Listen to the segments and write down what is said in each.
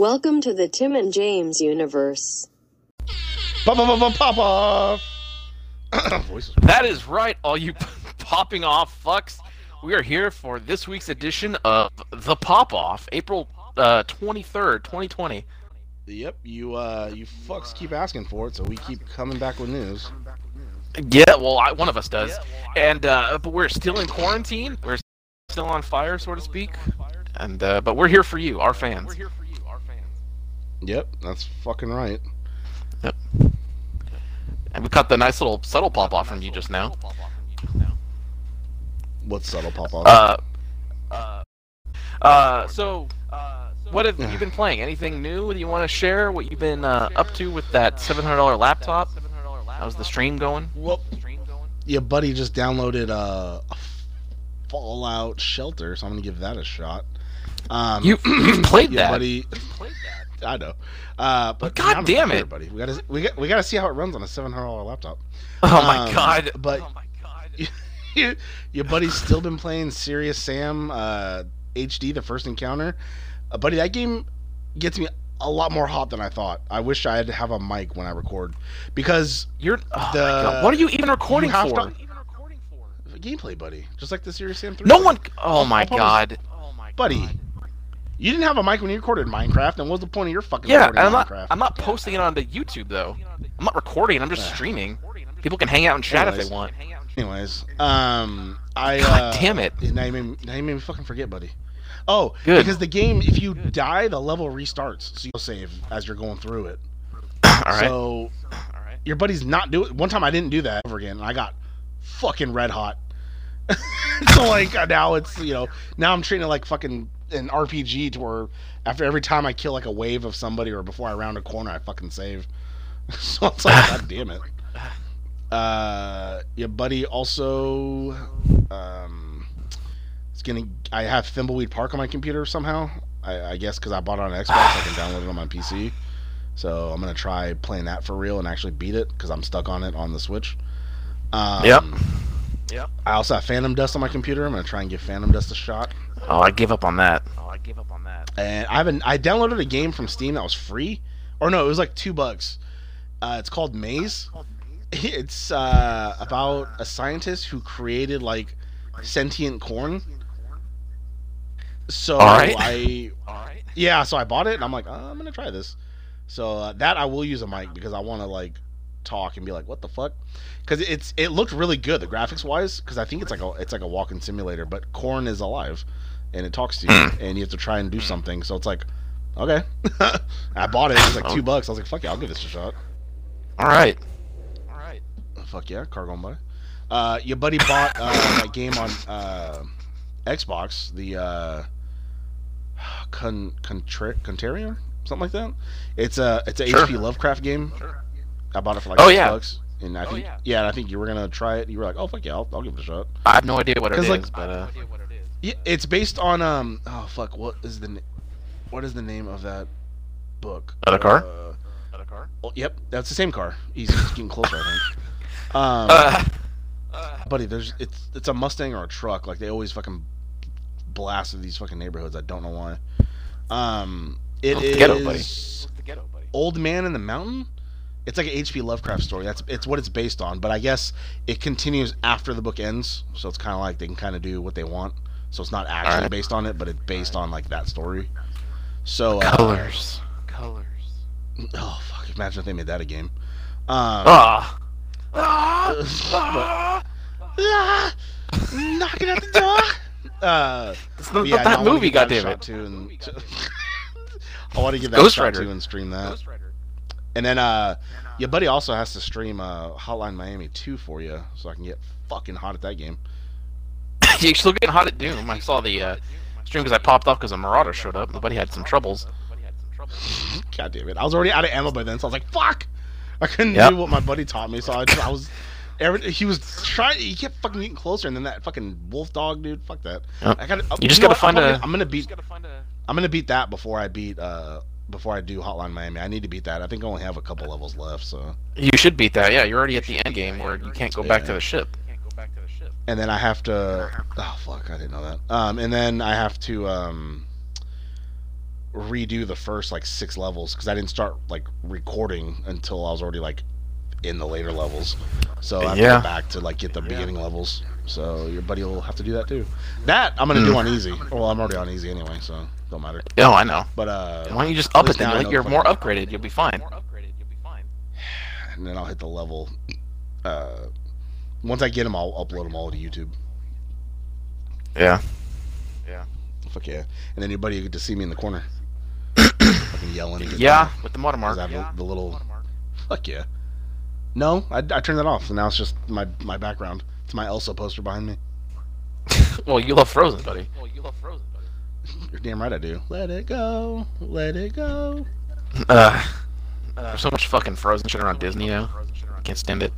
Welcome to the Tim and James universe. Pop, pop, pop, pop, off. That is right, all you popping off fucks. We are here for this week's edition of The Pop Off, April uh, 23rd, 2020. Yep, you uh, you fucks keep asking for it, so we keep coming back with news. Yeah, well, I, one of us does. And uh, but we're still in quarantine. We're still on fire, so to speak. And uh, but we're here for you, our fans. Yep, that's fucking right. Yep. And we got the nice little subtle pop off from you just now. What's subtle pop off? Uh, uh, uh, so, what have you been playing? Anything new that you want to share? What you've been uh, up to with that $700 laptop? How's the stream going? well, your buddy just downloaded uh, a Fallout Shelter, so I'm gonna give that a shot. Um, You you've played your that? buddy. I know. Uh, but God I'm damn it. buddy. We gotta we got we gotta see how it runs on a seven hundred dollar laptop. Oh my Um, god! but- oh my god! your buddy's still been playing Serious Sam uh, HD, the first encounter. Uh, buddy, that game gets me a lot more hot than I thought. I wish I had to have a mic when I record because You're oh the- my god! What are you even recording you for? to- gameplay, buddy, just like the Serious Sam 3. No thing. one. Oh my I'll probably- god! buddy. You didn't have a mic when you recorded Minecraft, and what's the point of your fucking Yeah, and recording I'm not. Minecraft? I'm not posting it onto YouTube though. I'm not recording. I'm just Yeah. streaming. People can hang out and chat if they want. Anyways, um, I God uh, damn it. Now you, made, me- now you made me fucking forget, buddy. Oh, Good. because the game, if you die, the level restarts, so you'll save as you're going through it. All right. So your buddy's not doing. One time I didn't do that over again, and I got fucking red hot. so like uh, now it's you know now I'm treating it like fucking an RPG to where after every time I kill like a wave of somebody or before I round a corner I fucking save. so it's like god damn it. Uh, your buddy also um, it's gonna. I have Thimbleweed Park on my computer somehow. I, I guess because I bought it on Xbox, I can download it on my PC. So I'm gonna try playing that for real and actually beat it because I'm stuck on it on the Switch. Um, Yep. Yep. I also have Phantom Dust on my computer. I'm gonna try and give Phantom Dust a shot. Oh, I gave up on that. Oh, I gave up on that. And I haven't. I downloaded a game from Steam that was free, or no, it was like two bucks. Uh, it's called Maize. It's uh, about a scientist who created like sentient corn. So All right. I All right. yeah, so I bought it and I'm like, oh, I'm gonna try this. So uh, that I will use a mic because I want to like talk and be like, what the fuck? Because it's it looked really good the graphics wise because I think it's like a it's like a walking simulator, but corn is alive and it talks to you and you have to try and do something. So it's like, okay, I bought it. It was like two bucks. I was like, fuck yeah, I'll give this a shot. All right. All right. Fuck yeah, cargo buddy. Uh, your buddy bought uh, that game on uh, Xbox, the uh, Con Contra- Contrarian, something like that. It's a it's a Sure. HP Lovecraft game. I bought it for like Oh, six yeah. bucks, and I Oh, think yeah. yeah. and I think you were gonna try it. You were like, oh fuck yeah, I'll, I'll give it a shot. I have no idea what it is, like- but uh, Yeah, it's based on um oh fuck what is the na- what is the name of that book? Other car? Uh, a car. oh, yep, that's the same car. He's, he's getting closer, I think. Um, Uh, buddy, there's it's it's a Mustang or a truck. Like they always fucking blast in these fucking neighborhoods. I don't know why. Um, it the is ghetto, buddy. the ghetto, buddy. Old Man in the Mountain. It's like an H.P. Lovecraft story. That's it's what it's based on. But I guess it continues after the book ends, so it's kind of like they can kind of do what they want. So it's not actually Alright. based on it, but it's based on like that story. So uh, Colors. Colors. Oh fuck! Imagine if they made that a game. Um, Ah. but- Ah. ah, knocking at the door. Uh, It's not, yeah, not no, that wanna movie, give that goddammit. shot too, and I want to give that Ghost a shot Rider. too and stream that. And then uh, your buddy also has to stream uh, Hotline Miami 2 for you, so I can get fucking hot at that game. You're still getting hot at Doom. I saw the uh, stream because I popped off because a Marauder showed up. My buddy had some troubles. God damn it! I was already out of ammo by then, so I was like, "Fuck!" I couldn't Yep. do what my buddy taught me, so I, I was. Every, he was trying. He kept fucking getting closer, and then that fucking wolf dog, dude. Fuck that. Yep. I gotta. You, just gotta what? find I'm a- probably- I'm gonna beat. I'm gonna beat that before I beat. uh Before I do Hotline Miami, I need to beat that. I think I only have a couple levels left, so. You should beat that. Yeah, you're already at the end game where you can't go back Yeah. to the ship. And then I have to. Oh fuck! I didn't know that. Um, and then I have to. Um, redo the first like six levels because I didn't start like recording until I was already like in the later levels. So I have to Yeah. go back to like get the beginning levels. So your buddy will have to do that too. That I'm gonna do Mm. on easy. Well, I'm already on easy anyway, so don't matter. Oh, I know. But uh, Why don't you just up it then? now I Like, know You're the more upgraded. You'll be fine. and then I'll hit the level. Uh, once I get them, I'll upload them all to YouTube. Yeah. Yeah. Fuck yeah! And then your buddy will get to see me in the corner, fucking yelling. Yeah, mad. with the watermark. 'Cause I have the, the little. Fuck yeah. No, I, I turned that off, so now it's just my my background. It's my Elsa poster behind me. Well, you love Frozen, buddy. Well, you love Frozen, buddy. You're damn right I do. Let it go, let it go. Uh, there's so much fucking Frozen shit around Disney now. I can't stand it.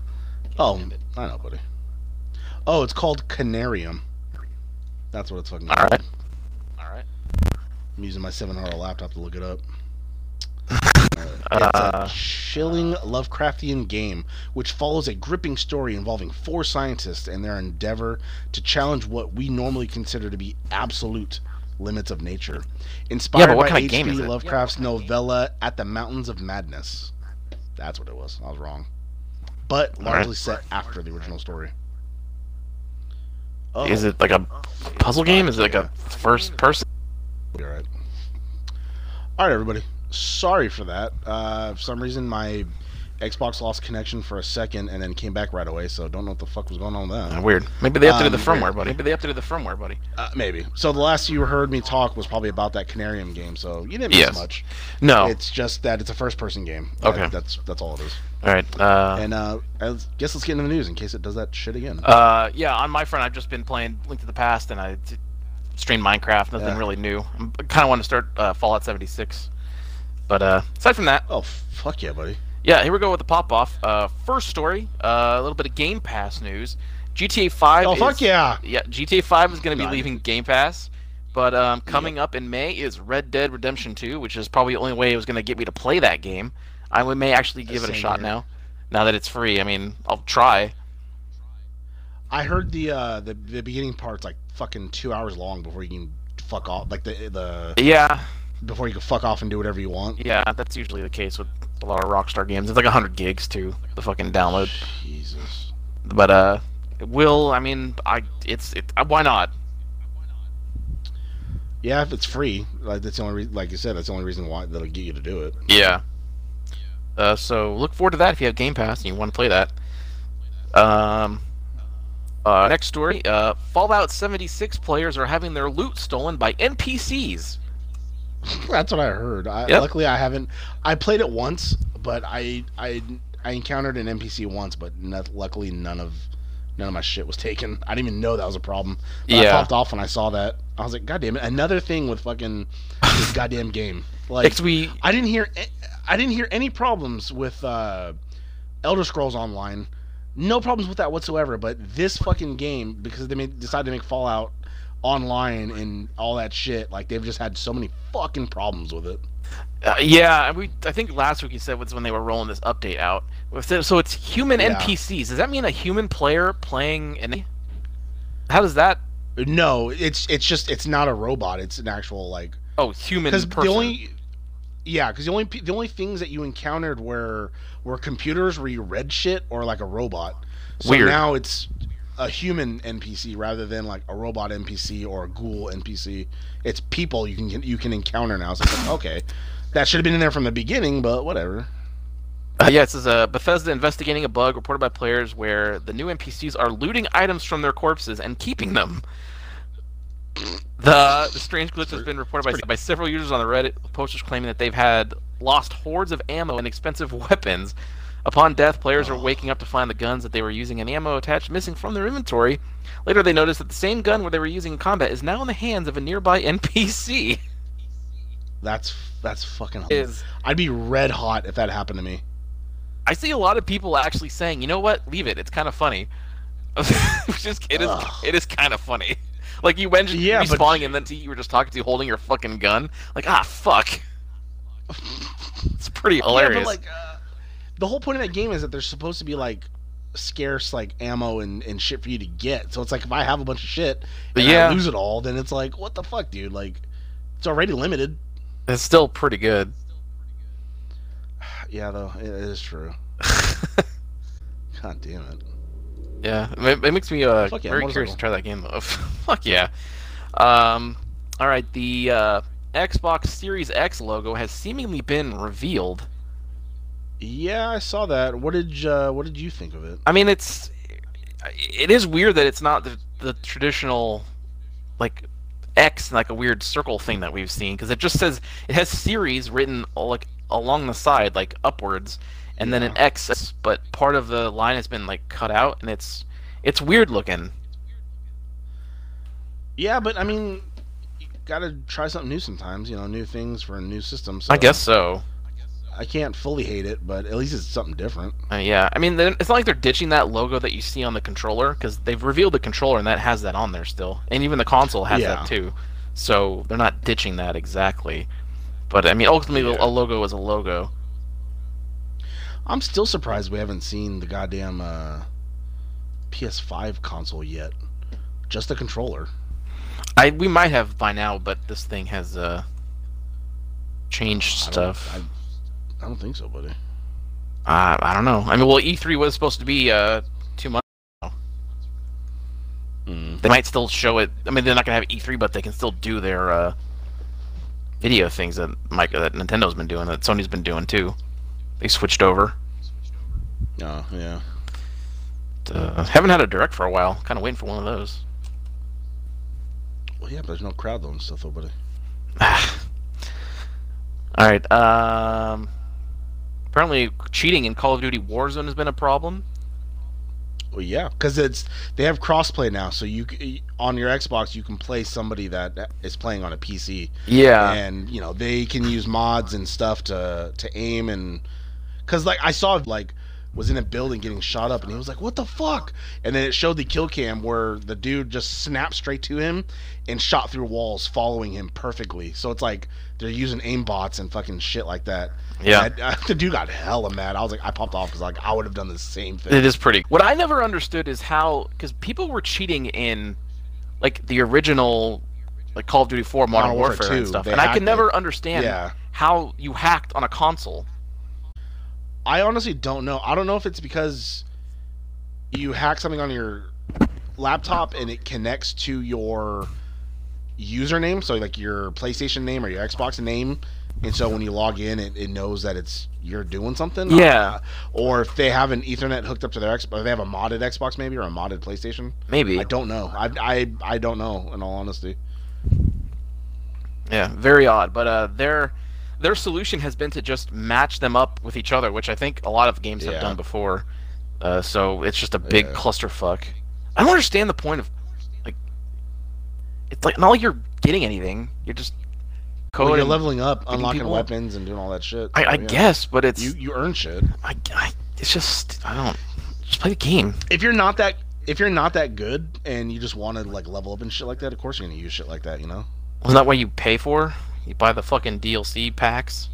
Oh, I know, buddy. Oh, it's called Conarium. That's what it's fucking All called. right. All right. I'm using my 700 laptop to look it up. Uh, it's Uh, a chilling Lovecraftian game which follows a gripping story involving four scientists and their endeavor to challenge what we normally consider to be absolute limits of nature. Inspired but what by kind of game H.P. is it? Lovecraft's novella At the Mountains of Madness. That's what it was. I was wrong. But largely set after the original story. Oh, Is it like a puzzle game? Is it like a first person? All right. All right, everybody. Sorry for that. Uh, for some reason, my Xbox lost connection for a second and then came back right away. So don't know what the fuck was going on with Uh, that. weird. Maybe they updated the Um, firmware, buddy. Maybe they updated the firmware, buddy. Uh, maybe. So the last you heard me talk was probably about that Conarium game. So you didn't miss Yes. much. No. It's just that it's a first-person game. Okay. That- that's that's all it is. All right. Uh, And uh, I guess let's get into the news in case it does that shit again. uh, yeah, on my front, I've just been playing Link to the Past, and I t- streamed Minecraft. Nothing Yeah. really new. I kind of want to start uh, Fallout 76. But uh, aside from that, oh fuck yeah, buddy. Yeah, here we go with the pop off. Uh, first story, uh, a little bit of Game Pass news. GTA 5. Oh is, fuck yeah. Yeah, GTA 5 is going to be leaving Game Pass. But um, coming up in May is Red Dead Redemption 2, which is probably the only way it was going to get me to play that game. I may actually give it a shot here. now. Now that it's free, I mean, I'll try. I heard the uh the, the beginning part's like fucking two hours long before you can fuck off. Like the the Yeah, before you can fuck off and do whatever you want. yeah, that's usually the case with a lot of Rockstar games. It's like 100 gigs too, the fucking download. Jesus. But uh, it will I mean, I it's it. Uh, why not? Yeah, if it's free, like that's the only re- like you said, that's the only reason why that'll get you to do it. Yeah. Uh, so look forward to that if you have Game Pass and you want to play that. Um. Uh, next story. Uh, Fallout 76 players are having their loot stolen by NPCs. That's what I heard. I, Yep. Luckily, I haven't. I played it once, but I I I encountered an NPC once, but not, luckily none of none of my shit was taken. I didn't even know that was a problem. But I Yeah. popped off when I saw that. I was like, God damn it! Another thing with fucking this goddamn game. Like we. I didn't hear I didn't hear any problems with uh, Elder Scrolls Online. No problems with that whatsoever. But this fucking game, because they made, decided to make Fallout online and all that shit, like they've just had so many fucking problems with it. Uh, yeah, we. I think last week you said was when they were rolling this update out. So it's human Yeah. NPCs. Does that mean a human player playing an? How does that? No, it's it's just it's not a robot. It's an actual like Oh, human because person. the only yeah because the only the only things that you encountered were were computers where you read shit or like a robot. So Weird. now it's a human NPC rather than like a robot NPC or a ghoul NPC. It's people you can you can encounter now. So like okay, that should have been in there from the beginning, but whatever. Uh, yeah, it says uh, Bethesda investigating a bug reported by players where the new NPCs are looting items from their corpses and keeping them. The, the strange glitch has been reported by, by several users on the Reddit, posters claiming that they've had lost hordes of ammo and expensive weapons. Upon death, players are waking up to find the guns that they were using and ammo attached missing from their inventory. Later, they notice that the same gun where they were using in combat is now in the hands of a nearby NPC. That's that's fucking. Is I'd be red hot if that happened to me. I see a lot of people actually saying, you know what, leave it. It's kind of funny. Which is it is Ugh. it is kind of funny. Like you mentioned Yeah, but- and then you were just talking to you holding your fucking gun. Like ah fuck. it's pretty hilarious. Yeah, but like uh, the whole point of that game is that there's supposed to be like scarce like ammo and, and shit for you to get. So it's like if I have a bunch of shit and Yeah. I lose it all, then it's like what the fuck, dude? Like it's already limited. It's still pretty good. Yeah, though it is true. God damn it. Yeah, it, it makes me uh, yeah, very curious to try that game though. Fuck yeah. Um, all right, the uh, Xbox Series X logo has seemingly been revealed. Yeah, I saw that. What did you, uh, what did you think of it? I mean, it's it is weird that it's not the, the traditional like X like a weird circle thing that we've seen because it just says it has series written uh, like along the side like upwards and then an X but part of the line has been like cut out and it's it's weird looking. Yeah, but I mean, you gotta try something new sometimes. You know, new things for a new system. So I guess so. I can't fully hate it, but at least it's something different. Uh, yeah, I mean, it's not like they're ditching that logo that you see on the controller because they've revealed the controller and that has that on there still, and even the console has Yeah. that too. So they're not ditching that exactly. But I mean, ultimately, Yeah. a logo is a logo. I'm still surprised we haven't seen the goddamn uh, PS5 console yet. Just the controller. I we might have by now, but this thing has uh changed stuff. I, I don't think so, buddy. Uh, I don't know. I mean, well, E3 was supposed to be uh two months. Mm. They might still show it. I mean, they're not gonna have E3, but they can still do their uh video things that Mike that Nintendo's been doing, that Sony's been doing too. They switched over. Oh, yeah. Uh, haven't had a direct for a while. Kind of waiting for one of those. Well, yeah, but there's no crowd though and stuff, though, buddy. All right. Um, apparently, cheating in Call of Duty Warzone has been a problem. Well, yeah, because it's they have crossplay now, so you on your Xbox you can play somebody that is playing on a PC, Yeah. and you know they can use mods and stuff to to aim and because like I saw like was in a building getting shot up and he was like what the fuck and then it showed the kill cam where the dude just snapped straight to him and shot through walls following him perfectly so it's like they're using aim bots and fucking shit like that Yeah. And I- uh, the dude got hella mad I was like I popped off because like I would have done the same thing It is pretty. What I never understood is how, because people were cheating in, like the original, like Call of Duty 4 Modern, Modern Warfare, Warfare and stuff, and I could never understand Yeah. how you hacked on a console. I honestly don't know. I don't know if it's because you hack something on your laptop and it connects to your username, so like your PlayStation name or your Xbox name, and so when you log in, it, it knows that it's you're doing something. Yeah. Uh, or if they have an Ethernet hooked up to their Xbox, they have a modded Xbox maybe or a modded PlayStation. Maybe. I don't know. I, I I don't know. In all honesty. Yeah, very odd. But uh, their their solution has been to just match them up with each other, which I think a lot of games have Yeah. done before. Uh, so it's just a big Yeah. clusterfuck. I don't understand the point of like. It's like not like you're getting anything. You're just Well, you're coding. leveling up, unlocking people weapons, and doing all that shit. I, I yeah. guess, but it's you you earn shit. I, I, it's just I don't just play the game. if you're not that if you're not that good and you just want to like level up and shit like that, of course you're gonna use shit like that, you know? Isn't that what you pay for? You buy the fucking DLC packs.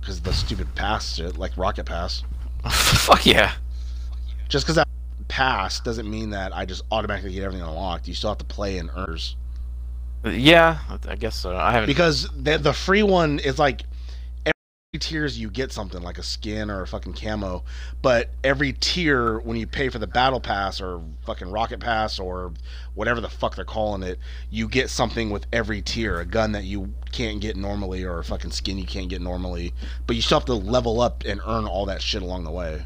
Because the stupid pass shit, like Rocket Pass. Fuck yeah. Just because that pass doesn't mean that I just automatically get everything unlocked. You still have to play and earns. Yeah, I guess so. I haven't. Because the the free one is like tiers you get something like a skin or a fucking camo, but every tier when you pay for the battle pass or fucking rocket pass or whatever the fuck they're calling it, you get something with every tier, a gun that you can't get normally or a fucking skin you can't get normally, but you still have to level up and earn all that shit along the way.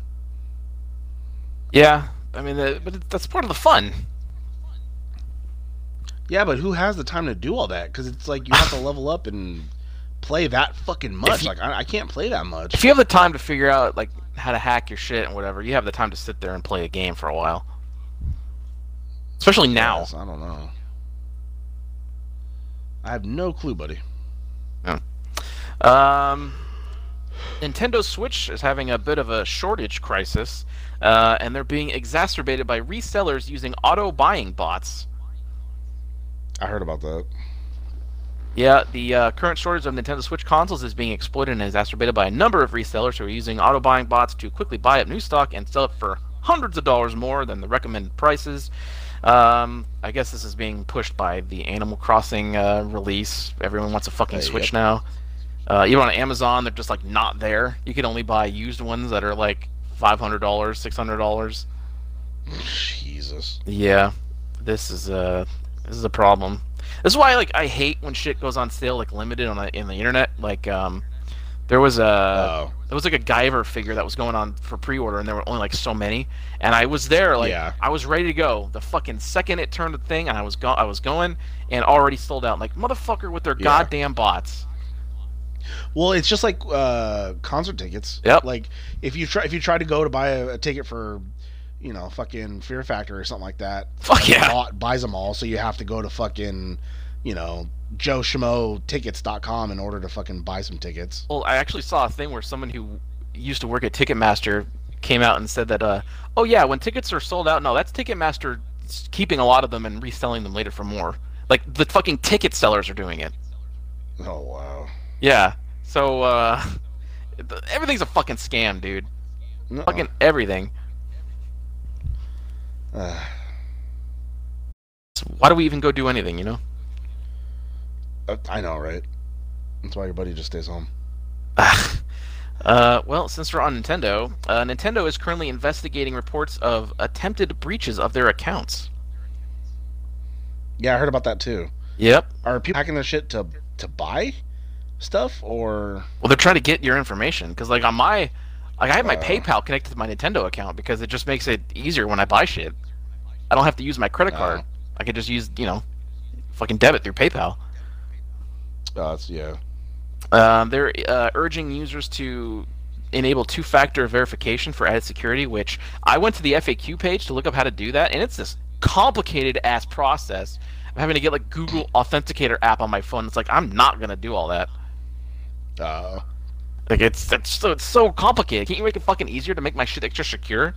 yeah, I mean, uh, but that's part of the fun. Yeah, but who has the time to do all that? Because it's like you have to level up and play that fucking much. you- like I, I can't play that much. If you have the time to figure out like how to hack your shit and whatever, you have the time to sit there and play a game for a while. Especially now. Yes, I don't know. I have no clue, buddy. Um, Nintendo Switch is having a bit of a shortage crisis, uh, and they're being exacerbated by resellers using auto buying bots. I heard about that. Yeah, the uh, current shortage of Nintendo Switch consoles is being exploited and exacerbated by a number of resellers who are using auto buying bots to quickly buy up new stock and sell it for hundreds of dollars more than the recommended prices. Um, I guess this is being pushed by the Animal Crossing uh, release. Everyone wants a fucking Uh, Switch yep. now. Uh, even on Amazon, they're just like not there. You can only buy used ones that are like five hundred dollars, six hundred dollars. Jesus. Yeah, this is a this is a problem. This is why like I hate when shit goes on sale like limited on the in the internet. Like um, there was a Oh. there was like a Guyver figure that was going on for pre-order, and there were only like so many. And I was there, like Yeah. I was ready to go. The fucking second it turned the thing, and I was go I was going, and already sold out. Like motherfucker with their Yeah. goddamn bots. Well, it's just like uh, concert tickets. Yep. Like if you try if you try to go to buy a, a ticket for, you know, fucking Fear Factor or something like that. Fuck yeah. bought, buys them all, so you have to go to fucking, you know, Joe Schmo tickets.com in order to fucking buy some tickets. Well, I actually saw a thing where someone who used to work at Ticketmaster came out and said that, uh, oh yeah, when tickets are sold out, no, that's Ticketmaster keeping a lot of them and reselling them later for more. Like the fucking ticket sellers are doing it. Oh wow. Yeah. So uh, everything's a fucking scam, dude. No. Fucking everything. Uh, So why do we even go do anything? You know? I know, right? That's why your buddy just stays home. uh, well, since we're on Nintendo, uh, Nintendo is currently investigating reports of attempted breaches of their accounts. Yeah, I heard about that too. Yep. Are people hacking their shit to to buy stuff or? Well, they're trying to get your information because, like, on my, like, I have my Uh. PayPal connected to my Nintendo account because it just makes it easier when I buy shit. I don't have to use my credit card. Oh. I can just use, you know, fucking debit through PayPal. Oh, it's yeah. Um, they're uh, urging users to enable two-factor verification for added security, which I went to the FAQ page to look up how to do that, and it's this complicated ass process. I'm having to get like Google Authenticator app on my phone. It's like I'm not gonna do all that. Uh, Like it's it's so it's so complicated. Can't you make it fucking easier to make my shit extra secure?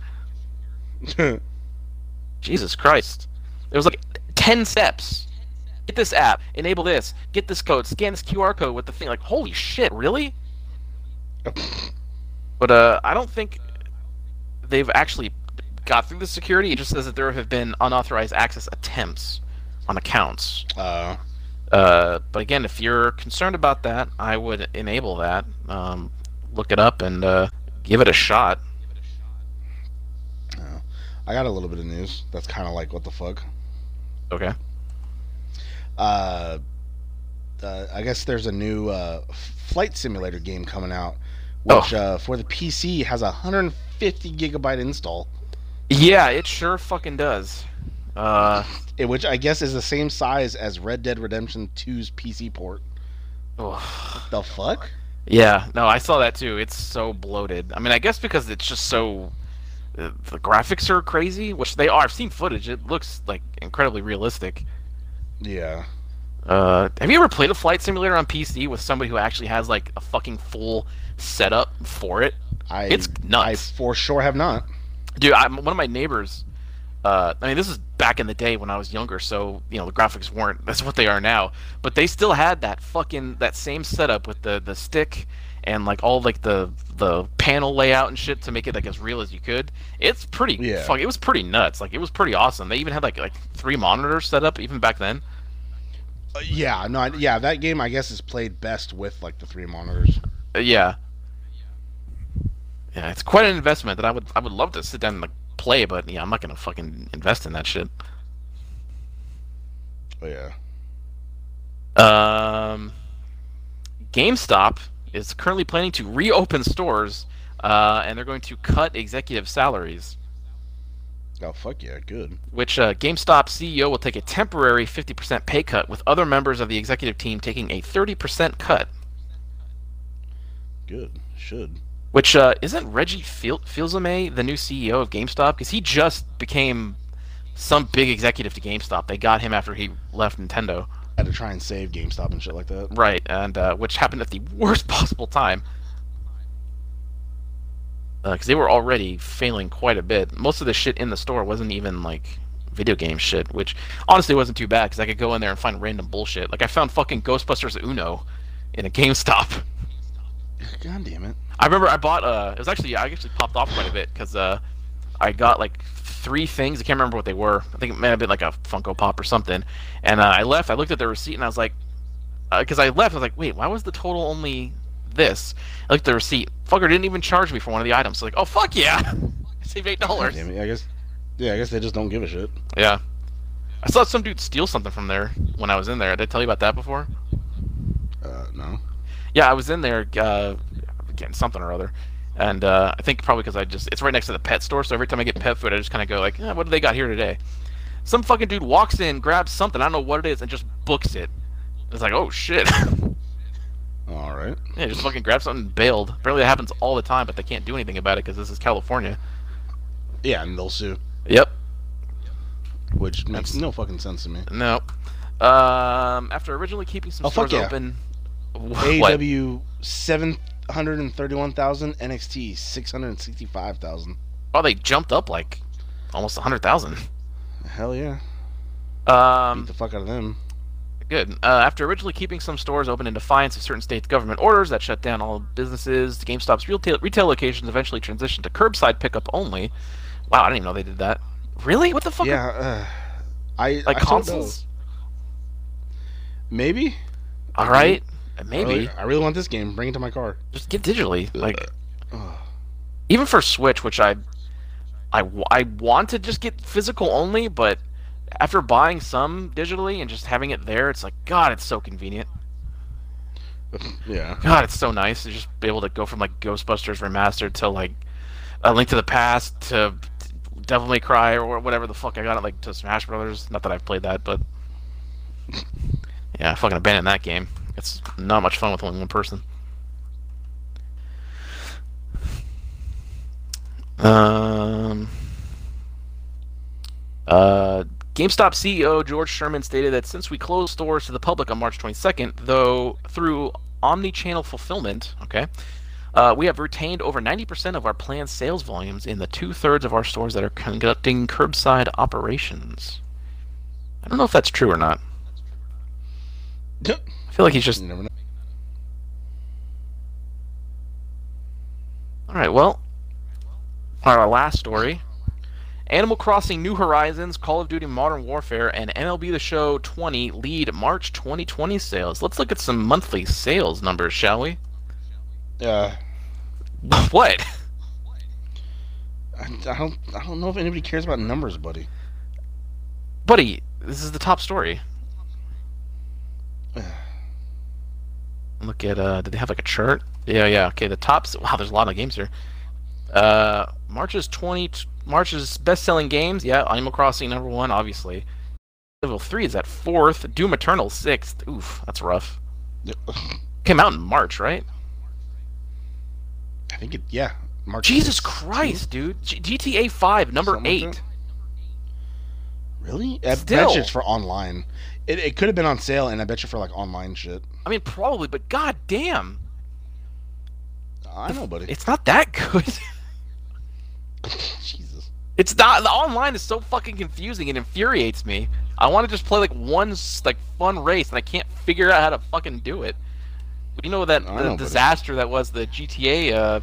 Jesus Christ. It was like 10 steps. Get this app, enable this, get this code, scan this QR code with the thing. Like, holy shit, really? But uh, I don't think they've actually got through the security. It just says that there have been unauthorized access attempts on accounts. uh, Uh, but again, if you're concerned about that, I would enable that. Um, look it up and uh, give it a shot. yeah. I got a little bit of news. That's kind of like what the fuck. Okay. Uh, uh, I guess there's a new uh, flight simulator game coming out, which Oh. uh, for the PC has a 150 gigabyte install, Yeah, it sure fucking does. Uh, eh, which I guess is the same size as Red Dead Redemption 2's PC port. oh. The fuck? Yeah, no, I saw that too. It's so bloated. I mean, I guess because it's just so uh, the graphics are crazy, which they are. I've seen footage. It looks like incredibly realistic. Yeah. Uh, have you ever played a flight simulator on PC with somebody who actually has like a fucking full setup for it? I It's nuts. I for sure have not. Dude, I'm, one of my neighbors. Uh, I mean, this is back in the day when I was younger, so you know the graphics weren't. That's what they are now. But they still had that fucking that same setup with the the stick and like all like the the panel layout and shit to make it like as real as you could. It's pretty. Yeah. Fuck, it was pretty nuts. Like it was pretty awesome. They even had like like three monitors set up even back then. Uh, yeah, no, I, yeah, that game I guess is played best with like the three monitors. Uh, yeah. Yeah, it's quite an investment that I would I would love to sit down and like play, but yeah, I'm not gonna fucking invest in that shit. Oh yeah. Um, GameStop is currently planning to reopen stores, uh, and they're going to cut executive salaries. Oh fuck yeah, good. Which uh, GameStop CEO will take a temporary 50% pay cut, with other members of the executive team taking a 30% cut. Good. Should. Which uh, isn't Reggie Fil- Fils-Aimé the new CEO of GameStop? Because he just became some big executive to GameStop. They got him after he left Nintendo. Had to try and save GameStop and shit like that. Right, and uh, which happened at the worst possible time. Because they were already failing quite a bit. Most of the shit in the store wasn't even like video game shit, which honestly wasn't too bad because I could go in there and find random bullshit. Like I found fucking Ghostbusters Uno in a GameStop. God damn it. I remember I bought uh, it was actually I actually popped off quite a bit because uh, I got like three things. I can't remember what they were. I think it may have been like a Funko Pop or something. And uh, I left. I looked at the receipt and I was like, because I left, I was like, wait, why was the total only this? I looked at the receipt. Fucker didn't even charge me for one of the items. So like, oh fuck yeah, I saved eight dollars. Damn it, I guess. Yeah, I guess they just don't give a shit. Yeah. I saw some dude steal something from there when I was in there. Did I tell you about that before? Uh, no. Yeah, I was in there uh, getting something or other, and uh, I think probably because I just it's right next to the pet store, so every time I get pet food, I just kind of go like, eh, "What do they got here today?" Some fucking dude walks in, grabs something, I don't know what it is, and just books it. It's like, oh shit. All right. yeah, just fucking grab something and bailed. Apparently that happens all the time, but they can't do anything about it because this is California. Yeah, and they'll sue, Yep. which makes That's- no fucking sense to me. No. Um, after originally keeping some Oh, fuck stores yeah. open. AW seven hundred and thirty-one thousand, NXT six hundred and sixty-five thousand. Oh, they jumped up like almost a hundred thousand. Hell yeah! Um, Beat the fuck out of them. Good. Uh, after originally keeping some stores open in defiance of certain states' government orders that shut down all businesses, GameStop's retail, retail locations eventually transitioned to curbside pickup only. Wow, I didn't even know they did that. Really? What the fuck? Yeah. Uh, I Like I don't know. consoles? Maybe. All right. I Maybe. really, I really want this game. Bring it to my car. Just get digitally. Like even for Switch, which I, I want to just get physical only, but after buying some digitally and just having it there, it's like God, it's so convenient. yeah. God, it's so nice to just be able to go from like Ghostbusters Remastered to like A Link to the Past to Devil May Cry or whatever the fuck I got it like to Smash Brothers. Not that I've played that, but yeah, I fucking abandoned that game. It's not much fun with only one person. Um. Uh, GameStop CEO George Sherman stated that since we closed stores to the public on March 22nd, though through omni-channel fulfillment, okay, uh, we have retained over 90% of our planned sales volumes in the two-thirds of our stores that are conducting curbside operations. I don't know if that's true or not. I feel like he's just You never know. All right, well, our last story Animal Crossing New Horizons, Call of Duty Modern Warfare, and MLB The Show 20 lead March 2020 sales. Let's look at some monthly sales numbers, shall we? Uh, what? I, I don't. I don't know if anybody cares about numbers, buddy. Buddy, this is the top story. Look at, uh, did they have like a chart? Yeah, yeah, okay, the tops. Wow, there's a lot of games here. Uh, March's 20, March's best selling games, yeah, Animal Crossing number one, obviously. Level 3 is at fourth, Doom Eternal sixth. Oof, that's rough. Came out in March, right? I think it. Yeah. March. Jesus 6th. Christ, dude. G- GTA 5, number Something 8. that? Really? I Still. it's for online. It, it could have been on sale, and I bet you for like online shit. I mean, probably, but god damn. I know, buddy. It's not that good. Jesus. It's not the online is so fucking confusing It infuriates me. I want to just play like one like fun race and I can't figure out how to fucking do it. You know that the know, buddy. disaster that was the GTA uh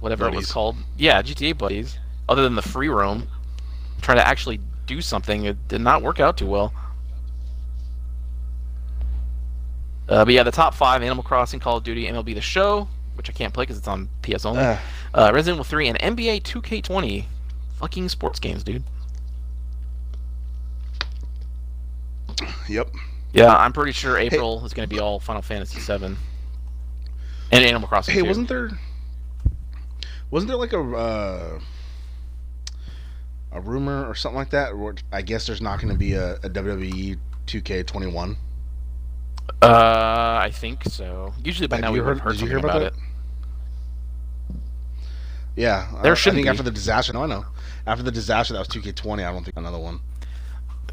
whatever it was called. Yeah, GTA buddies. Other than the free roam, trying to actually do something, it did not work out too well. Uh, but yeah, the top five: Animal Crossing, Call of Duty, MLB The Show, which I can't play because it's on PS only. Uh, Resident Evil 3 and NBA 2K20. Fucking sports games, dude. yep. Yeah, I'm pretty sure April is going to be all Final Fantasy 7 and Animal Crossing. Hey, too. wasn't there? Wasn't there like a uh, a rumor or something like that? I guess there's not going to be a, a WWE 2K21. Uh, I think so. Usually by Have now we heard- heard did you hear about, about it. Yeah, There I think be. after the disaster. No, I know. After the disaster, that was 2K20. I don't think another one.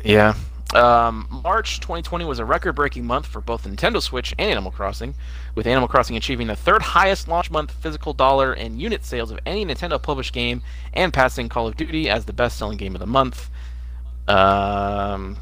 Yeah. Um, March 2020 was a record-breaking month for both Nintendo Switch and Animal Crossing, with Animal Crossing achieving the third highest launch month physical dollar and unit sales of any Nintendo published game, and passing Call of Duty as the best-selling game of the month. Um,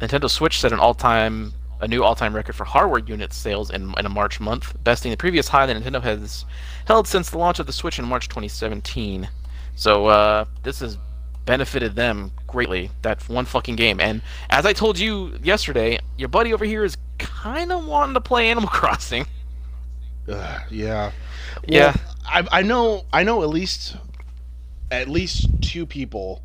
Nintendo Switch set an all-time a new all-time record for hardware unit sales in, in a March month, besting the previous high that Nintendo has held since the launch of the Switch in March 2017. So uh, this has benefited them greatly. That one fucking game. And as I told you yesterday, your buddy over here is kind of wanting to play Animal Crossing. Ugh, yeah. Yeah. I I know I know at least at least two people,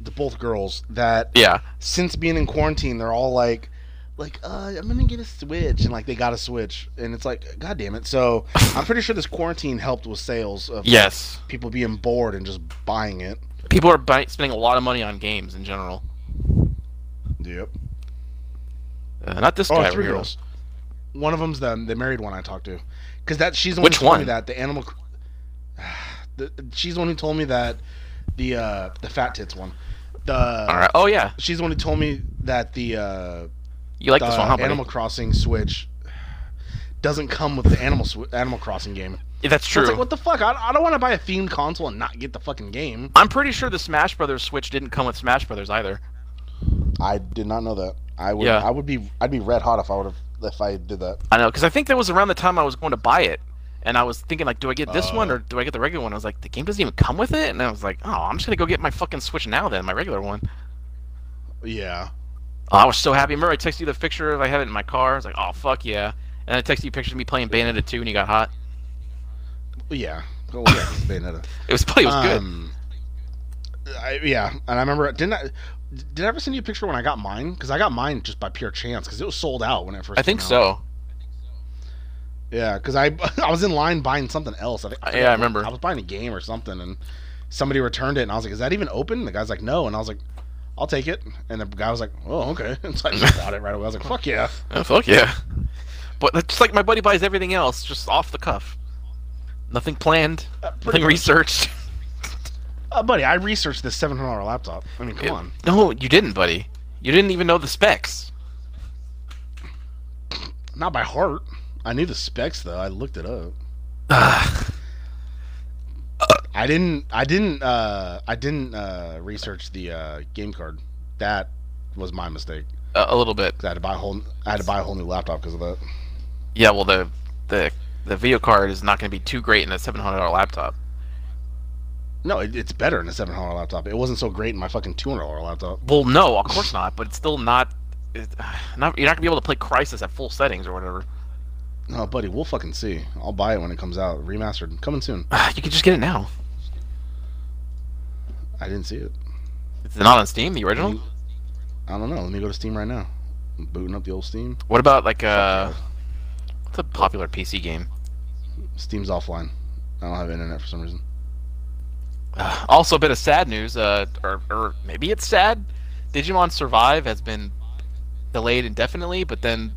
the both girls that Yeah. since being in quarantine they're all like like uh I'm gonna get a switch and like they got a switch and it's like god damn it so I'm pretty sure this quarantine helped with sales of Yes. people being bored and just buying it. People are buy- spending a lot of money on games in general. Yep. Uh, not this Oh, guy. three girls. One of them's the the married one I talked to, because that she's the one Which who told me that the animal. The, she's the one who told me that the uh the fat tits one. The All right. Oh yeah. she's the one who told me that the uh You like the this one, huh, buddy? Animal Crossing Switch doesn't come with the Animal Sw- Animal Crossing game. Yeah, that's So true. it's like what the fuck? I, I don't want to buy a themed console and not get the fucking game. I'm pretty sure the Smash Brothers Switch didn't come with Smash Brothers either. I did not know that. I would Yeah. I would be I'd be red hot if I would have if I did that. I know, because I think that was around the time I was going to buy it, and I was thinking like, do I get this one Oh. or uh. do I get the regular one? I was like, the game doesn't even come with it, and I was like, oh, I'm just gonna go get my fucking Switch now then, my regular one. Yeah. Oh, I was so happy. Remember, I texted you the picture of I have it in my car. I was like, oh fuck yeah, and I texted you a picture of me playing Bayonetta 2, and you got hot. Yeah. Oh yeah, Bayonetta. It was it was good. Um, I, yeah, and I remember didn't I did I ever send you a picture when I got mine? Because I got mine just by pure chance because it was sold out when it first. I think so. Yeah, because I I was in line buying something else. I think. Uh, yeah, I remember. I was buying a game or something, and somebody returned it, and I was like, "Is that even open?" And the guy's like, "No," and I was like, "I'll take it." And the guy was like, "Oh, okay." And so I just bought it right away. I was like, "Fuck yeah!" Oh, fuck yeah. But just like my buddy buys everything else, just off the cuff. Nothing planned, Uh, nothing much. researched. Uh, buddy, I researched this seven hundred dollar laptop. I mean, come on. No, you didn't, buddy. You didn't even know the specs. Not by heart. I knew the specs though. I looked it up. I didn't. I didn't. Uh, I didn't uh, research the uh, game card. That was my mistake. a, a little bit. I had to buy a whole. I had to buy a whole new laptop because of that. Yeah, well, the the the video card is not going to be too great in a seven hundred dollar laptop. No, it, it's better in a seven hundred dollar laptop. It wasn't so great in my fucking two hundred dollar laptop. Well, no, of course not. But it's still not. It, not you're not gonna be able to play Crysis at full settings or whatever. No, buddy, we'll fucking see. I'll buy it when it comes out, remastered, coming soon. You can just get it now. I didn't see it. It's not on Steam, the original. I don't know. Let me go to Steam right now. I'm booting up the old Steam. What about like uh, what's a popular PC game? Steam's offline. I don't have internet for some reason. Uh, also, a bit of sad news, uh, or, or maybe it's sad. Digimon Survive has been delayed indefinitely, but then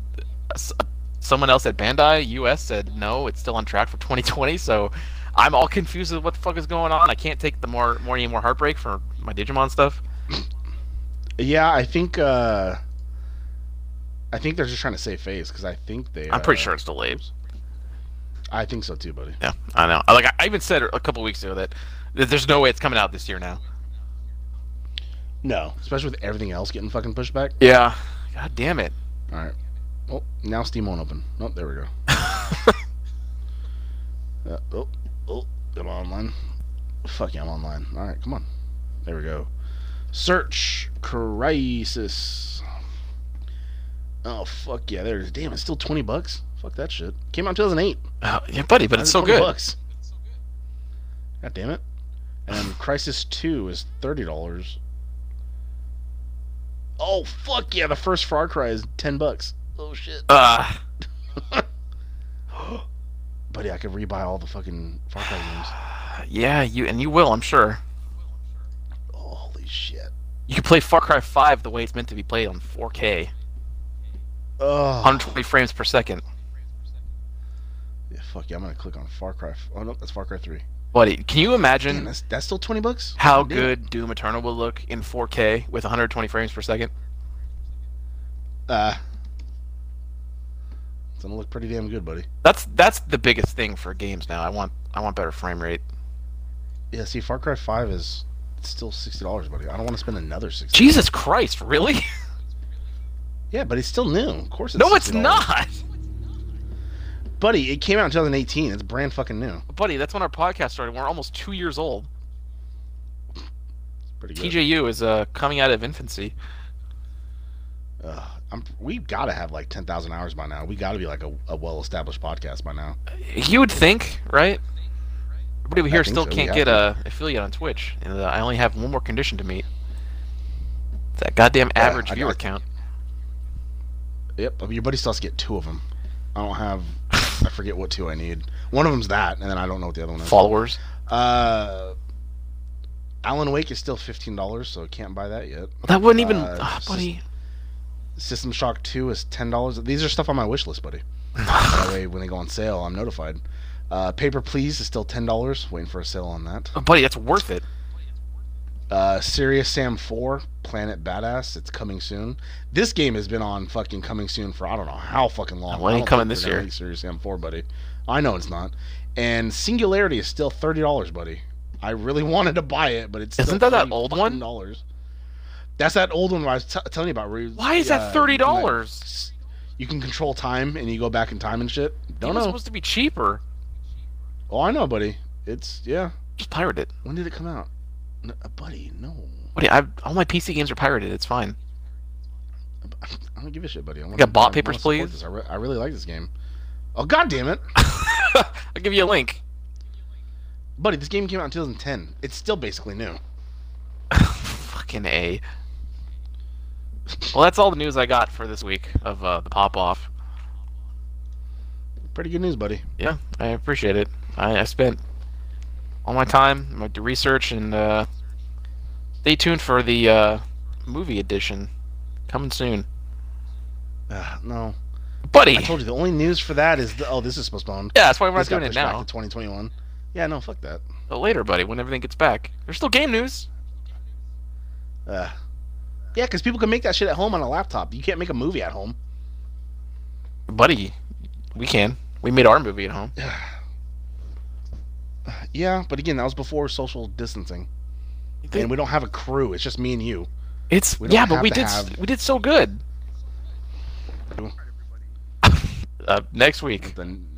someone else at Bandai US said no, it's still on track for 2020. So I'm all confused with what the fuck is going on. I can't take the more more any more heartbreak for my Digimon stuff. Yeah, I think. uh I think they're just trying to save face because I think they. I'm pretty uh, sure it's delayed. I think so too, buddy. Yeah, I know. Like I even said a couple weeks ago that, that there's no way it's coming out this year now. No, especially with everything else getting fucking pushed back. Yeah. God damn it. All right. Oh, now Steam won't open. Oh, there we go. Uh, oh, oh, am I online? Fuck yeah, I'm online. All right, come on. There we go. Search Crysis. Oh fuck yeah, there's damn. It's still twenty bucks. Fuck that shit. Came out in 2008. Uh, yeah, buddy, but it's so 20 good. Bucks. God damn it. And Crysis Two is thirty dollars. Oh fuck yeah! The first Far Cry is ten bucks. Oh shit. Uh, Buddy, I could rebuy all the fucking Far Cry games. yeah, you and you will, I'm sure. Holy shit. You can play Far Cry 5 the way it's meant to be played on 4K, Oh, 120 frames per second. yeah, fuck yeah! I'm gonna click on Far Cry. Oh no, that's Far Cry Three. Buddy, can you Damn, imagine that's, that's still twenty bucks. how Damn. good Doom Eternal will look in 4K with 120 frames per second? Uh, it's gonna look pretty damn good, buddy. That's that's the biggest thing for games now. I want I want better frame rate. Yeah, see, Far Cry Five is still sixty dollars, buddy. I don't want to spend another sixty. Jesus Christ, really? Yeah, but it's still new. Of course, it's no, it's $60. not. buddy. It came out in 2018. It's brand fucking new. Buddy, that's when our podcast started. We're almost 2 years old. Pretty good. TJU is uh, coming out of infancy. Uh, I'm, we've got to have like 10,000 hours by now. We got to be like a, a well-established podcast by now. You would think, right? Everybody over here still so, can't get to. a affiliate on Twitch, and uh, I only have one more condition to meet. That goddamn average I viewer got- count. Yep, your buddy still has to get two of them. I don't have. I forget what two I need. One of them's that, and then I don't know what the other one is. Followers. Uh, Alan Wake is still fifteen dollars, so I can't buy that yet. That wouldn't even, Uh, it's buddy. System Shock Two is ten dollars. These are stuff on my wish list, buddy. that way, when they go on sale, I'm notified. Uh, Paper Please is still ten dollars. Waiting for a sale on that. Oh, buddy, that's worth it. Uh, Serious Sam 4, Planet Badass. It's coming soon. This game has been on fucking coming soon for I don't know how fucking long. I ain't coming this year. Serious Sam 4, buddy. I know it's not. And Singularity is still thirty dollars, buddy. I really wanted to buy it, but it's Isn't still that that old one? Dollars. That's that old one I was t- telling you about. Where you- Why is uh, that thirty dollars? You can control time and you go back in time and shit. Don't It know. supposed to be cheaper. Oh, I know, buddy. It's yeah. Just pirate it. When did it come out, N- uh, buddy? No. Buddy, I, all my PC games are pirated. It's fine. I don't give a shit, buddy. I want got bot papers, please? This. I, re- I really like this game. Oh god damn it, I'll give you a link. buddy! This game came out in 2010. It's still basically new. Fucking A. Well, that's all the news I got for this week of uh, the pop off. Pretty good news, buddy. Yeah, I appreciate it. I, I spent all my time my research and uh, stay tuned for the uh, movie edition coming soon, Uh, no, buddy. I told you the only news for that is the, oh this is postponed. yeah, that's why we're not doing it now. to 2021. Yeah, no, fuck that. But later, buddy, when everything gets back. There's still game news. Uh, yeah, because people can make that shit at home on a laptop. You can't make a movie at home. Buddy, we can. We made our movie at home. Yeah, but again, that was before social distancing, They- and we don't have a crew. It's just me and you. It's we yeah, but we did have- we did so good. uh, next week. Then